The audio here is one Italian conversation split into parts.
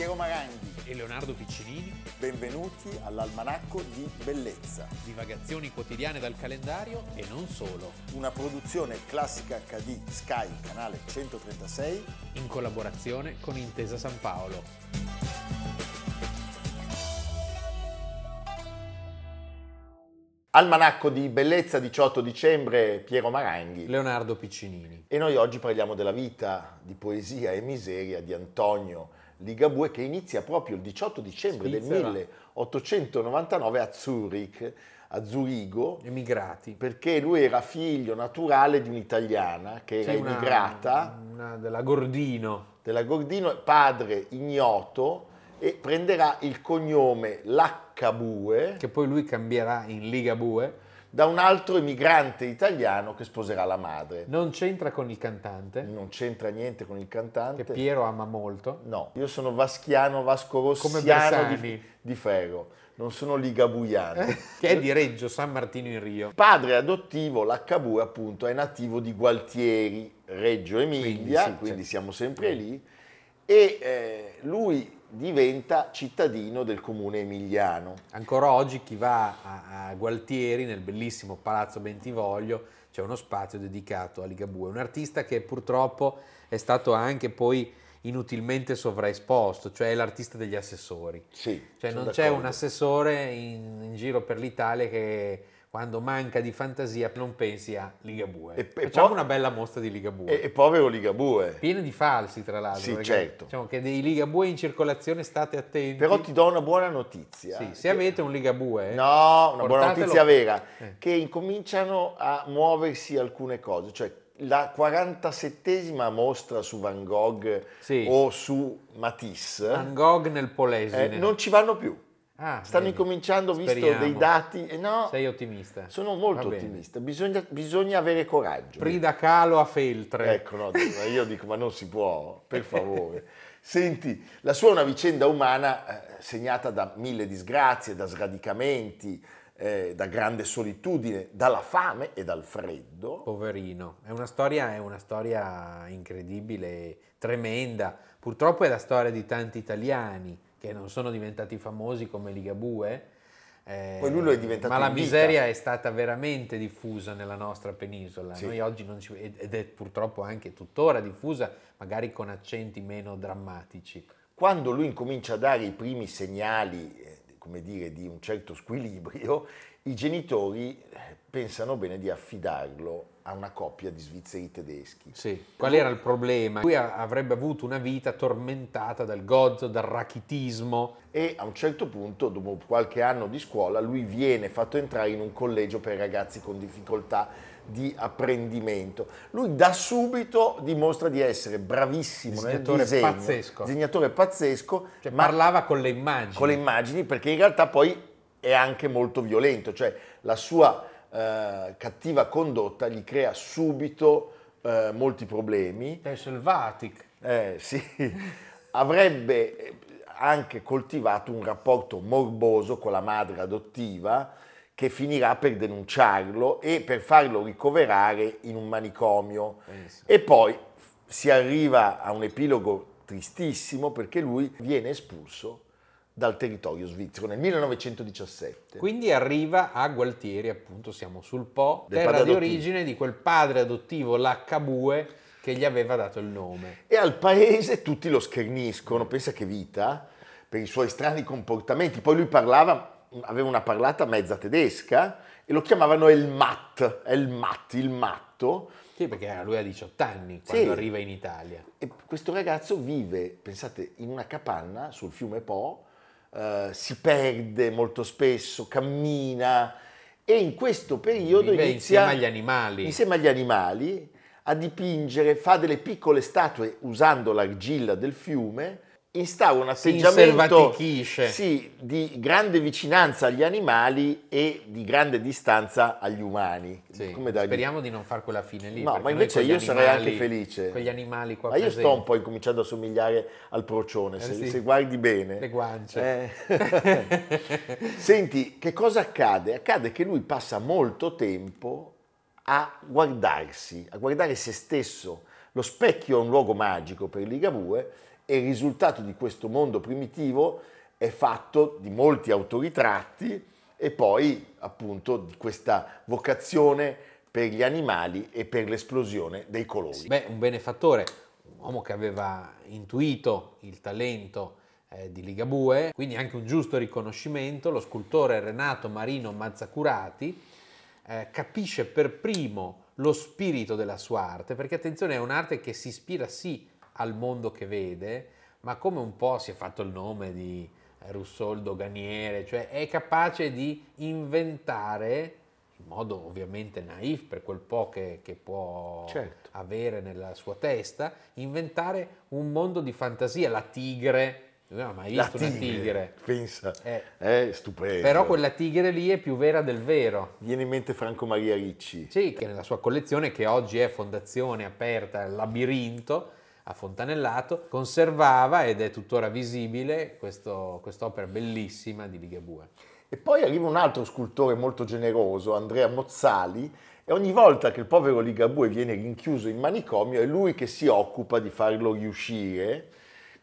Piero Maranghi. e Leonardo Piccinini, Benvenuti all'Almanacco di Bellezza, divagazioni quotidiane dal calendario e non solo, una produzione classica HD Sky, canale 136. in collaborazione con Intesa San Paolo. Almanacco di Bellezza, 18 dicembre, Piero Maranghi. Leonardo Piccinini. E noi oggi parliamo della vita di poesia e miseria di Antonio Ligabue che inizia proprio il 18 dicembre del Svizzera. 1899 a Zurich, a Zurigo, Emigrati. perché lui era figlio naturale di un'italiana che era Sì, una- emigrata una della Gordino. della Gordino, padre ignoto, e prenderà il cognome Laccabue che poi lui cambierà in Ligabue, da un altro emigrante italiano che sposerà la madre. non c'entra con il cantante, Non c'entra niente con il che cantante. Piero ama molto. No, io sono vaschiano, vasco Come rossiano di, di ferro, non sono ligabuiano. che è di Reggio San Martino in Rio. Padre adottivo, l'H2 appunto, è nativo di Gualtieri, Reggio Emilia, Quindi quindi, sì, siamo sempre lì, e eh, lui diventa cittadino del comune emiliano. Ancora oggi chi va a, a Gualtieri, nel bellissimo Palazzo Bentivoglio, c'è uno spazio dedicato a Ligabue, un artista che purtroppo è stato anche poi inutilmente sovraesposto, cioè l'artista degli assessori. Sì, Cioè non c'è d'accordo. un assessore in, in giro per l'Italia che quando manca di fantasia non pensi a Ligabue. E- Facciamo poi- una bella mostra di Ligabue. E, e povero Ligabue. Pieno di falsi, tra l'altro. Sì, certo. Diciamo che dei Ligabue in circolazione state attenti. Però ti do una buona notizia. Sì, se avete un Ligabue, No, una buona notizia vera, Eh. che incominciano a muoversi alcune cose, cioè la 47esima mostra su Van Gogh Sì. o su Matisse Van Gogh nel eh, Polesine. non ci vanno più. Ah, Stanno vedi. incominciando, visto Speriamo. dei dati, eh, no, Sei ottimista. sono molto bene. ottimista, bisogna, bisogna avere coraggio. Frida Kahlo a Feltre. Ecco, no, io dico, ma non si può, per favore. Senti, la sua è una vicenda umana eh, segnata da mille disgrazie, da sradicamenti, eh, da grande solitudine, dalla fame e dal freddo. Poverino. È una storia, è una storia incredibile, tremenda. Purtroppo è la storia di tanti italiani che non sono diventati famosi come Ligabue. eh, Poi lui lo è diventato Ma la vita. miseria è stata veramente diffusa nella nostra penisola. Sì. Noi oggi non ci, ed è purtroppo anche tuttora diffusa, magari con accenti meno drammatici. Quando lui incomincia a dare i primi segnali, eh, come dire, di un certo squilibrio, i genitori eh, pensano bene di affidarlo a una coppia di svizzeri tedeschi. Sì. Qual era il problema? Lui avrebbe avuto una vita tormentata dal gozzo, dal rachitismo. E a un certo punto, dopo qualche anno di scuola, lui viene fatto entrare in un collegio per ragazzi con difficoltà di apprendimento. Lui da subito dimostra di essere bravissimo nel Disegnatore disegno, pazzesco. disegnatore pazzesco, Cioè, ma parlava con le immagini. con le immagini, perché in realtà poi è anche molto violento, cioè la sua eh, cattiva condotta gli crea subito eh, molti problemi. È selvatic. Eh, sì, avrebbe eh, anche coltivato un rapporto morboso con la madre adottiva che finirà per denunciarlo e per farlo ricoverare in un manicomio. Pensa. E poi si arriva a un epilogo tristissimo perché lui viene espulso dal territorio svizzero nel 1917. Quindi arriva a Gualtieri, appunto, siamo sul Po, Del terra di origine di quel padre adottivo, l'H2, che gli aveva dato il nome. E al paese tutti lo scherniscono, pensa che vita, per i suoi strani comportamenti. Poi lui parlava, aveva una parlata mezza tedesca e lo chiamavano El Matt, El Matt, il matto. Sì, perché lui ha 18 anni quando Sì. arriva in Italia. E questo ragazzo vive, pensate, in una capanna sul fiume Po, eh, si perde molto spesso, cammina e in questo periodo Vive inizia insieme agli animali. insieme agli animali a dipingere, fa delle piccole statue usando l'argilla del fiume, instaura un atteggiamento sì, di grande vicinanza agli animali e di grande distanza agli umani. Sì, Speriamo di non far quella fine lì. No, ma invece io sarei animali- anche felice. Quegli animali qua Ma io sto presenti, un po' incominciando a somigliare al procione, Eh se, sì. se guardi bene. Le guance. Eh. Senti, che cosa accade? Accade che lui passa molto tempo a guardarsi, a guardare se stesso. Lo specchio è un luogo magico per Ligabue e il risultato di questo mondo primitivo è fatto di molti autoritratti e poi appunto di questa vocazione per gli animali e per l'esplosione dei colori. Beh, un benefattore, un uomo che aveva intuito il talento eh, di Ligabue, quindi anche un giusto riconoscimento, lo scultore Renato Marino Mazzacurati eh, capisce per primo lo spirito della sua arte, perché attenzione è un'arte che si ispira sì al mondo che vede, ma come un po' si è fatto il nome di Rousseau il doganiere, cioè è capace di inventare in modo ovviamente naif per quel po' che, che può Certo. avere nella sua testa, inventare un mondo di fantasia, la tigre, non ho mai La visto una tigre, pensa, Eh, è stupendo. però quella tigre lì è più vera del vero. Viene in mente Franco Maria Ricci. Sì, che nella sua collezione, che oggi è fondazione aperta al labirinto a Fontanellato, conservava ed è tuttora visibile questo- quest'opera bellissima di Ligabue. E poi arriva un altro scultore molto generoso, Andrea Mozzali, e ogni volta che il povero Ligabue viene rinchiuso in manicomio è lui che si occupa di farlo riuscire.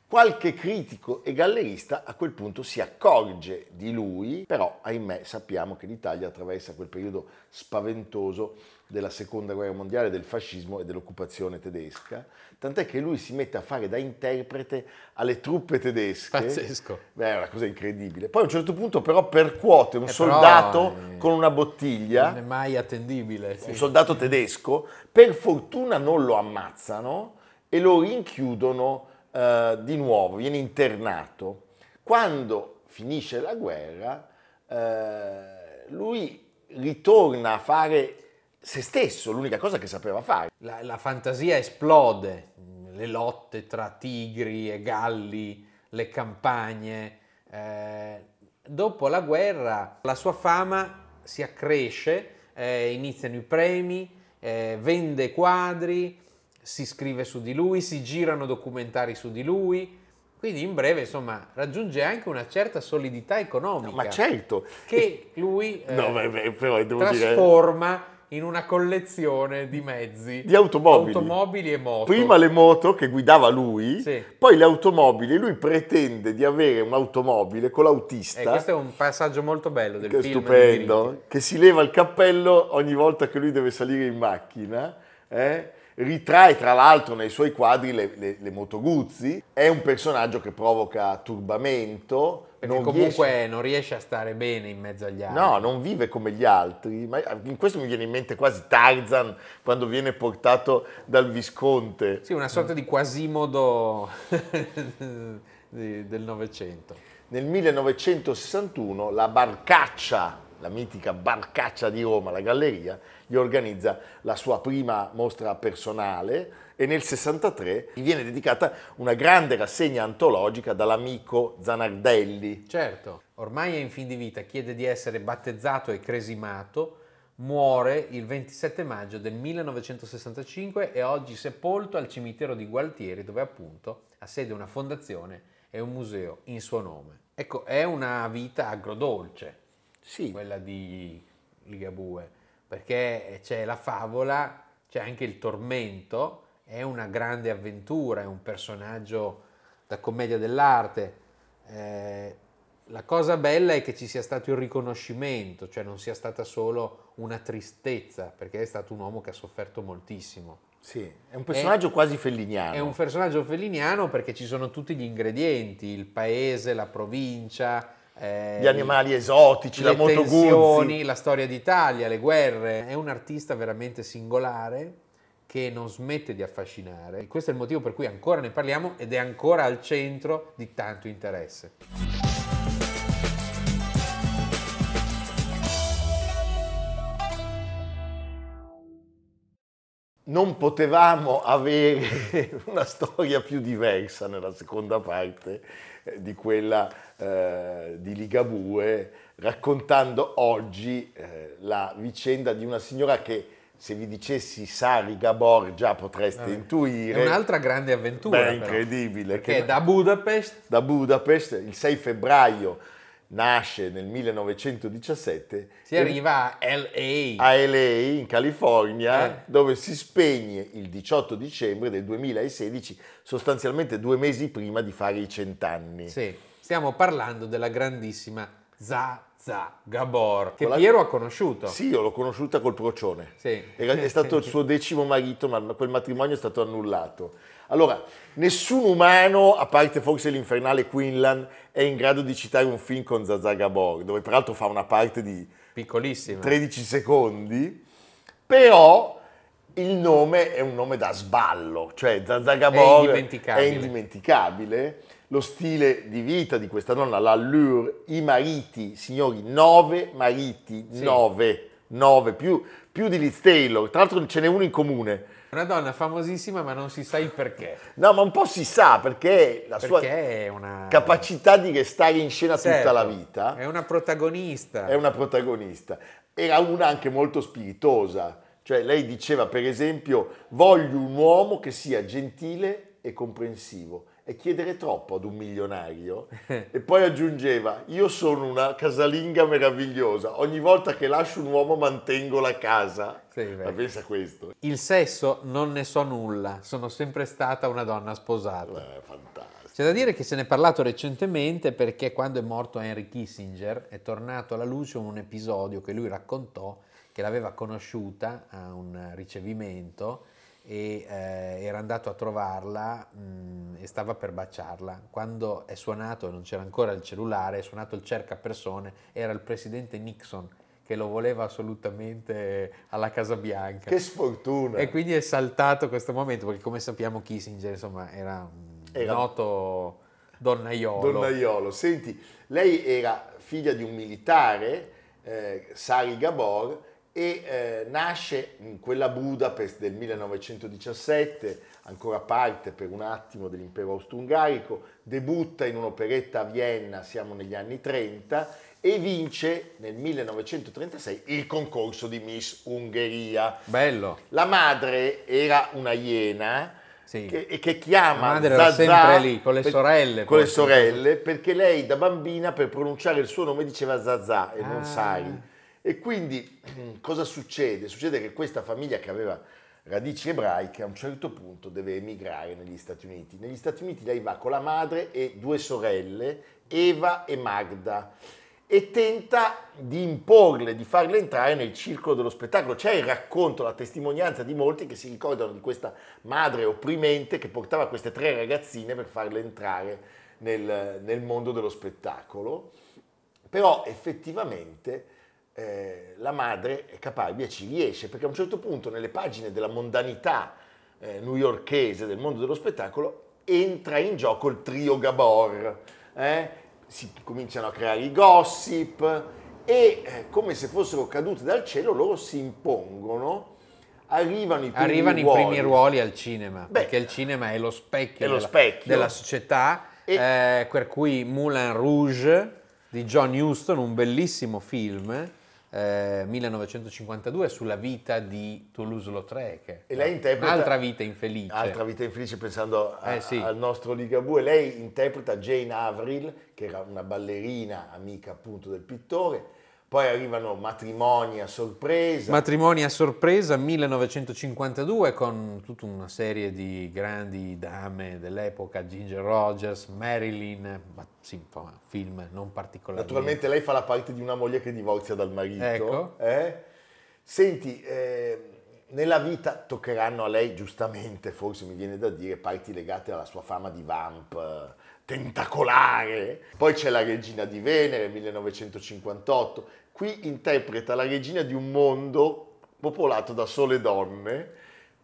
Qualche critico e gallerista a quel punto si accorge di lui, però ahimè sappiamo che l'Italia attraversa quel periodo spaventoso della seconda guerra mondiale, del fascismo e dell'occupazione tedesca, tant'è che lui si mette a fare da interprete alle truppe tedesche. Pazzesco. Beh, è una cosa incredibile. Poi a un certo punto però percuote un Eh, però, soldato eh, con una Non bottiglia, è mai attendibile. sì. un soldato tedesco, per fortuna non lo ammazzano e lo rinchiudono eh, di nuovo, viene internato. Quando finisce la guerra, eh, lui ritorna a fare se stesso, l'unica cosa che sapeva fare. La, la fantasia esplode, le lotte tra tigri e galli, le campagne. eh, dopo la guerra la sua fama si accresce, eh, iniziano i premi, eh, vende quadri, si scrive su di lui, si girano documentari su di lui. Quindi in breve, insomma, raggiunge anche una certa solidità economica Ma certo, che lui eh, No, beh, beh, però devo dire- trasforma in una collezione di mezzi Di automobili. automobili e moto. Prima le moto che guidava lui, Sì. poi le automobili. Lui pretende di avere un'automobile con l'autista. Eh, questo è un passaggio molto bello del che film. di stupendo, che si leva il cappello ogni volta che lui deve salire in macchina. eh? Ritrae tra l'altro nei suoi quadri le, le, le Moto Guzzi. È un personaggio che provoca turbamento. Perché non comunque riesce- non riesce a stare bene in mezzo agli altri. No, non vive come gli altri. Ma in questo mi viene in mente quasi Tarzan quando viene portato dal Visconte. Sì, una sorta di quasimodo del Novecento. Nel 1961 la Barcaccia, la mitica Barcaccia di Roma, la galleria, gli organizza la sua prima mostra personale e nel 63 gli viene dedicata una grande rassegna antologica dall'amico Zanardelli. Certo, ormai è in fin di vita, chiede di essere battezzato e cresimato, muore il 27 maggio del 1965 e oggi sepolto al cimitero di Gualtieri dove appunto ha sede una fondazione e un museo in suo nome. Ecco, è una vita agrodolce Sì, quella di Ligabue, perché c'è la favola, c'è anche il tormento, è una grande avventura, è un personaggio da commedia dell'arte. Eh, la cosa bella è che ci sia stato il riconoscimento, cioè non sia stata solo una tristezza, perché è stato un uomo che ha sofferto moltissimo. sì, è un personaggio quasi felliniano. È un personaggio feliniano perché ci sono tutti gli ingredienti, il paese, la provincia, eh, Gli animali esotici, la le Moto tensioni, Guzzi. la storia d'Italia, le guerre. È un artista veramente singolare che non smette di affascinare. E questo è il motivo per cui ancora ne parliamo ed è ancora al centro di tanto interesse. non potevamo avere una storia più diversa nella seconda parte eh, di quella eh, di Ligabue, raccontando oggi eh, la vicenda di una signora che se vi dicessi Sari Gabor già potreste Vabbè. intuire. È un'altra grande avventura. Beh, però, incredibile. Che da Budapest da Budapest il 6 febbraio nasce nel 1917. Si arriva a LA. A LA, in California, Eh. dove si spegne il 18 dicembre del 2016, sostanzialmente due mesi prima di fare i cent'anni. Sì, stiamo parlando della grandissima Zaza Gabor, che la- Piero ha conosciuto. Sì, io l'ho conosciuta col procione. Sì. È stato il suo decimo marito, ma quel matrimonio è stato annullato. Allora, nessun umano, a parte forse l'infernale Quinlan, è in grado di citare un film con Zaza Gabor, dove peraltro fa una parte di Piccolissima. 13 secondi, però il nome è un nome da sballo, cioè Zaza Gabor indimenticabile. è indimenticabile. Lo stile di vita di questa donna, l'allure, i mariti, signori, nove mariti, Sì. nove, nove, più, più di Liz Taylor, tra l'altro ce n'è uno in comune. Una donna famosissima, ma non si sa il perché. No, ma un po' si sa perché la sua Perché è una capacità di restare in scena tutta Certo, la vita È una protagonista. è una protagonista. Era una anche molto spiritosa, cioè lei diceva per esempio voglio un uomo che sia gentile e comprensivo. E chiedere troppo ad un milionario. e poi aggiungeva, io sono una casalinga meravigliosa, ogni volta che lascio un uomo mantengo la casa. Sì. Ma pensa a questo. Il sesso non ne so nulla, sono sempre stata una donna sposata. Eh, fantastico. C'è da dire che se ne è parlato recentemente perché quando è morto Henry Kissinger è tornato alla luce un episodio che lui raccontò che l'aveva conosciuta a un ricevimento e eh, era andato a trovarla mh, e stava per baciarla. Quando è suonato, non c'era ancora il cellulare, è suonato il cercapersone, era il presidente Nixon che lo voleva assolutamente alla Casa Bianca. Che sfortuna. E quindi è saltato questo momento, perché come sappiamo Kissinger insomma, era un Era- noto donnaiolo. Donnaiolo, senti, lei era figlia di un militare, eh, Sari Gabor, e eh, nasce in quella Budapest del 1917, ancora parte per un attimo dell'impero austro-ungarico, debutta in un'operetta a Vienna, siamo negli anni 30, e vince nel 1936 il concorso di Miss Ungheria. Bello. La madre era una iena Sì. che, e che chiama La madre era Zazà sempre lì, con le per- sorelle, Con le sorelle, perché lei da bambina per pronunciare il suo nome diceva Zazà e non Ah. Sari. E quindi cosa succede? Succede che questa famiglia che aveva radici ebraiche a un certo punto deve emigrare negli Stati Uniti. Negli Stati Uniti lei va con la madre e due sorelle, Eva e Magda, e tenta di imporle, di farle entrare nel circolo dello spettacolo. C'è il racconto, la testimonianza di molti che si ricordano di questa madre opprimente che portava queste tre ragazzine per farle entrare nel, nel mondo dello spettacolo. Però effettivamente eh, la madre è capabile, ci riesce, perché a un certo punto nelle pagine della mondanità eh, newyorkese del mondo dello spettacolo entra in gioco il trio Gabor. eh? Si cominciano a creare i gossip e eh, come se fossero cadute dal cielo loro si impongono, arrivano i primi Arrivano i ruoli. primi ruoli al cinema, Beh, perché il cinema è lo specchio, è lo della, specchio. della società, E- eh, per cui Moulin Rouge di John Huston, un bellissimo film, eh, 1952, sulla vita di Toulouse-Lautrec, E lei interpreta- un'altra vita infelice. Altra vita infelice pensando a- Eh, sì. al nostro Ligabue. Lei interpreta Jane Avril, che era una ballerina amica appunto del pittore. Poi arrivano matrimoni a sorpresa. Matrimoni a sorpresa 1952 con tutta una serie di grandi dame dell'epoca, Ginger Rogers, Marilyn, ma sì, insomma, film non particolarmente. Naturalmente lei fa la parte di una moglie che divorzia dal marito. Ecco. eh? Senti, eh, nella vita toccheranno a lei, giustamente, forse mi viene da dire, parti legate alla sua fama di vamp tentacolare. Poi c'è la regina di Venere, 1958. Qui interpreta la regina di un mondo popolato da sole donne.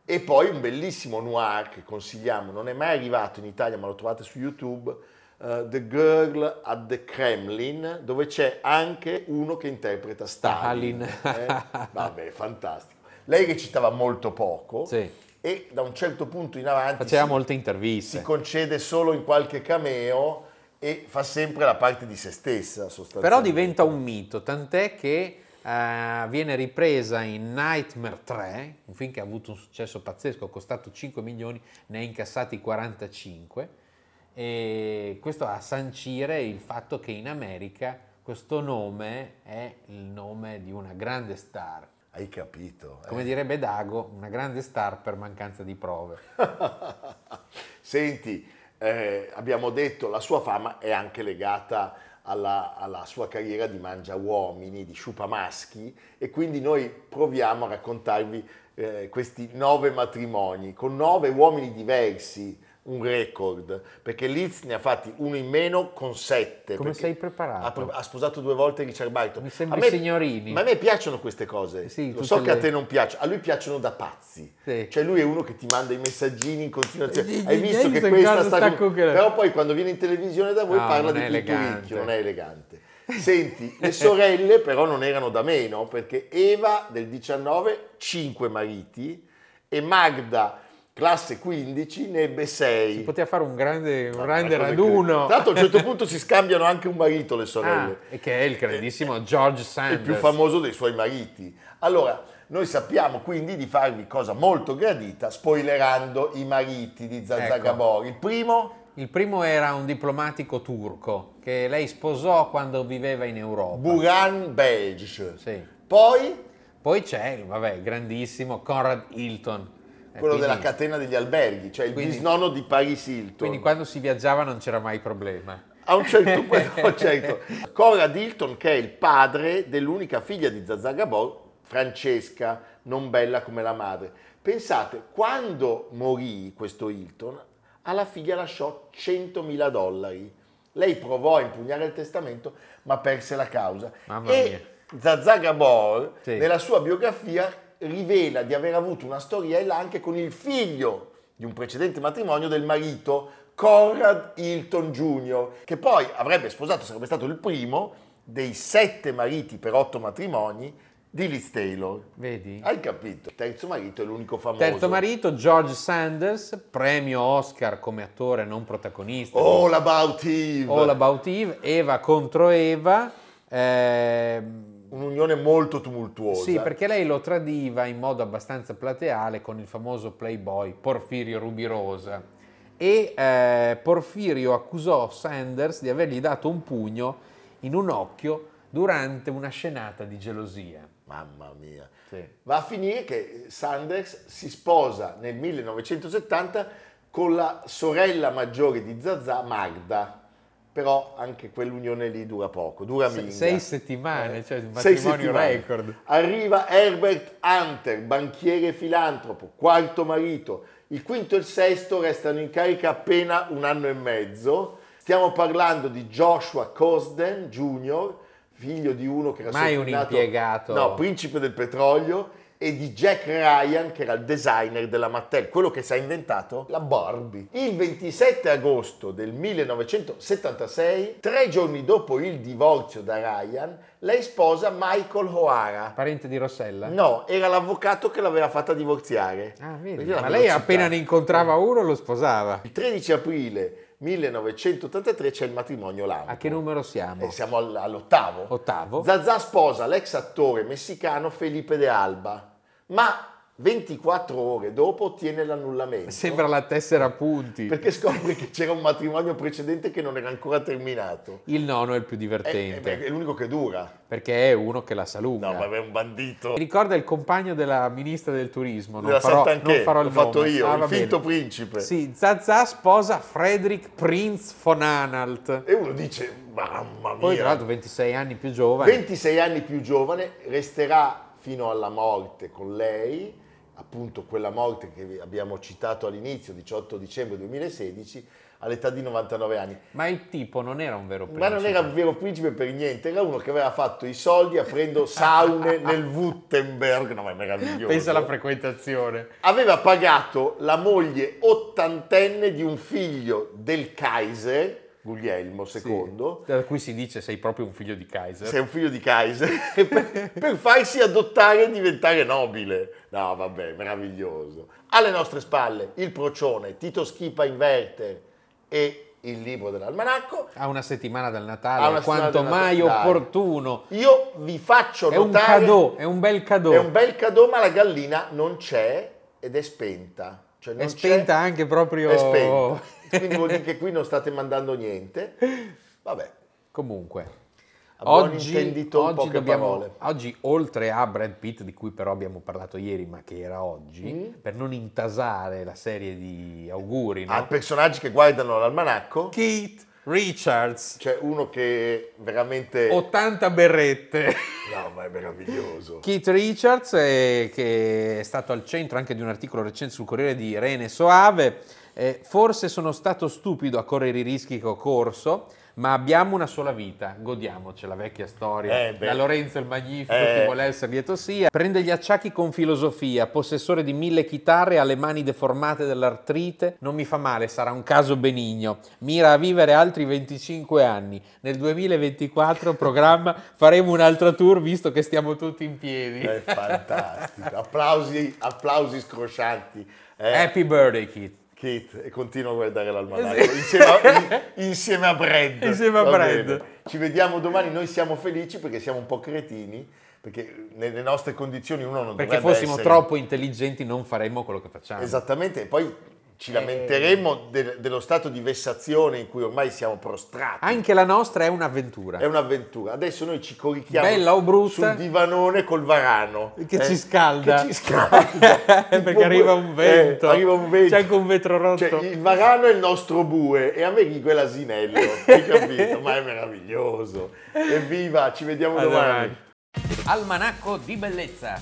E poi un bellissimo noir che consigliamo, non è mai arrivato in Italia, ma lo trovate su YouTube, eh, The Girl at the Kremlin, dove c'è anche uno che interpreta Stalin. Stalin. eh? Vabbè, fantastico. Lei recitava molto poco Sì. E da un certo punto in avanti Faceva si, molte interviste. si concede solo in qualche cameo e fa sempre la parte di se stessa sostanzialmente. Però diventa un mito, tant'è che eh, viene ripresa in Nightmare 3, un film che ha avuto un successo pazzesco, ha costato 5 milioni, ne ha incassati 45 e questo a sancire il fatto che in America questo nome è il nome di una grande star. Hai capito? eh? Come direbbe Dago, una grande star per mancanza di prove. Senti, eh, abbiamo detto la sua fama è anche legata alla, alla sua carriera di mangia uomini, di sciupa maschi e quindi noi proviamo a raccontarvi eh, questi nove matrimoni con nove uomini diversi, un record, perché Liz ne ha fatti uno in meno con sette. Come sei preparato? Ha, ha sposato due volte Richard Barton. Mi sembri A me- signorini. Ma a me piacciono queste cose. Sì, Lo so che a le- te non piacciono, a lui piacciono da pazzi. Sì. Cioè lui è uno che ti manda i messaggini in continuazione. Sì, Hai visto che questa sta... sta con- Però poi quando viene in televisione da voi No, parla di pinturicchio, non è elegante. Senti, le sorelle però non erano da meno, perché Eva del 19, 5 mariti, e Magda, classe 15, ne ebbe 6. Poteva fare un grande, un grande raduno. Tra l'altro a un certo punto si scambiano anche un marito le Ah, sorelle. e che è il grandissimo George il Sanders. più famoso dei suoi mariti. Allora, noi sappiamo quindi di farvi cosa molto gradita, spoilerando i mariti di Zazà Ecco. Il primo, Il primo era un diplomatico turco che lei sposò quando viveva in Europa. Buran Belge. Sì. Poi, Poi c'è, vabbè, il grandissimo Conrad Hilton. Eh, quello quindi- della catena degli alberghi, cioè il quindi- bisnonno di Paris Hilton. Quindi quando si viaggiava non c'era mai problema. A un certo punto, certo. Conrad Hilton, che è il padre dell'unica figlia di Zazà Gabor, Francesca, non bella come la madre. Pensate, quando morì questo Hilton, alla figlia lasciò 100.000 dollari. Lei provò a impugnare il testamento, ma perse la causa. Mamma e mia. Zazà Gabor, Sì. nella sua biografia, rivela di aver avuto una storiella anche con il figlio di un precedente matrimonio del marito, Conrad Hilton Jr., che poi avrebbe sposato, sarebbe stato il primo dei sette mariti per otto matrimoni di Liz Taylor. Vedi? Hai capito? Terzo marito è l'unico famoso. Terzo marito, George Sanders, premio Oscar come attore non protagonista. All About Eve. All About Eve, Eva contro Eva. ehm, Un'unione molto tumultuosa. Sì, perché lei lo tradiva in modo abbastanza plateale con il famoso playboy Porfirio Rubirosa. E eh, Porfirio accusò Sanders di avergli dato un pugno in un occhio durante una scenata di gelosia. Mamma mia. Sì. Va a finire che Sanders si sposa nel 1970 con la sorella maggiore di Zazà, Magda. Però anche quell'unione lì dura poco, dura Se- minga. sei settimane, cioè un Sei matrimonio settimane. record. Arriva Herbert Hunter, banchiere e filantropo, quarto marito. Il quinto e il sesto restano in carica appena un anno e mezzo. Stiamo parlando di Joshua Cosden Jr., figlio di uno che era Mai un impiegato. No, principe del petrolio, e di Jack Ryan, che era il designer della Mattel, quello che si è inventato la Barbie. Il 27 agosto del 1976, tre giorni dopo il divorzio da Ryan, lei sposa Michael O'Hara. Parente di Rossella? No, era l'avvocato che l'aveva fatta divorziare. Ah, vedi. Ma lei appena ne incontrava uno lo sposava. Il 13 aprile 1983 c'è il matrimonio Lampo. A che numero siamo? Eh, siamo all- all'ottavo. Ottavo. Zazà sposa l'ex attore messicano Felipe de Alba, ma 24 ore dopo ottiene l'annullamento. Sembra la tessera a punti. Perché scopre che c'era un matrimonio precedente che non era ancora terminato. Il nono è il più È, divertente, è- è l'unico che dura. perché è uno che la sa lunga. No, ma è un bandito. Mi ricorda il compagno della ministra del turismo, non Della farò, non farò il l'ho fatto nome. io, Ah, il finto bene. principe. Sì, Zazà sposa Frederick Prinz von Anhalt. E uno dice, mamma mia. Poi tra l'altro 26 anni più giovane. 26 anni più giovane, resterà fino alla morte con lei, appunto quella morte che abbiamo citato all'inizio, 18 dicembre 2016, all'età di 99 anni. Ma il tipo non era un vero principe. Ma non era un vero principe per niente, era uno che aveva fatto i soldi aprendo saune nel Württemberg, no ma è meraviglioso. Pensa alla frequentazione. Aveva pagato la moglie ottantenne di un figlio del Kaiser, Guglielmo II, Da cui si dice sei proprio un figlio di Kaiser. sei un figlio di Kaiser, per, per farsi adottare e diventare nobile. No, vabbè, meraviglioso. Alle nostre spalle il procione, Tito Schipa Inverter e il libro dell'almanacco. A una settimana dal Natale, quanto dal mai Natale. opportuno. Io vi faccio È un notare... cadeau, è un bel cadeau. È un bel cadeau, ma la gallina non c'è ed è spenta. Cioè non È spenta anche proprio... È spenta. Quindi vuol dire che qui non state mandando niente. Vabbè. Comunque, Oggi, oggi dobbiamo- oggi, oltre a Brad Pitt, di cui però abbiamo parlato ieri, ma che era oggi, Mm. per non intasare la serie di auguri, no? A personaggi che guardano l'almanacco, Keith Richards, c'è uno che veramente... 80 berrette. No, ma è meraviglioso. Keith Richards, eh, che è stato al centro anche di un articolo recente sul Corriere di Rene Soave. Eh, forse sono stato stupido a correre i rischi che ho corso, ma abbiamo una sola vita, godiamoci la vecchia storia. Eh, beh. da Lorenzo il Magnifico, Eh. chi vuole essere lieto sia. Prende gli acciacchi con filosofia, possessore di mille chitarre, ha le mani deformate dall'artrite, non mi fa male, sarà un caso benigno. Mira a vivere altri 25 anni. Nel 2024 programma faremo un altro tour visto che stiamo tutti in piedi. È fantastico. Applausi, applausi scroscianti. Eh, Happy birthday, Keith. Kit, e continuo a guardare l'almanacco insieme a, in- insieme a Brad. Insieme a Va Brad. bene. Ci vediamo domani, noi siamo felici perché siamo un po' cretini, perché nelle nostre condizioni uno non Perché dovrebbe fossimo essere- troppo intelligenti non faremmo quello che facciamo. Esattamente, e poi ci Eh. lamenteremo del- dello stato di vessazione in cui ormai siamo prostrati. Anche la nostra è un'avventura. È un'avventura. Adesso noi ci corichiamo Bella o brutta? sul divanone col varano. Che eh, ci scalda. Che ci scalda. Perché arriva un vento. eh, arriva un vento. C'è anche un vetro rotto. Cioè, il varano è il nostro bue e a me Ghigo è l'asinello. Hai capito? Ma è meraviglioso. Evviva, ci vediamo A domani. domani. Almanacco di bellezza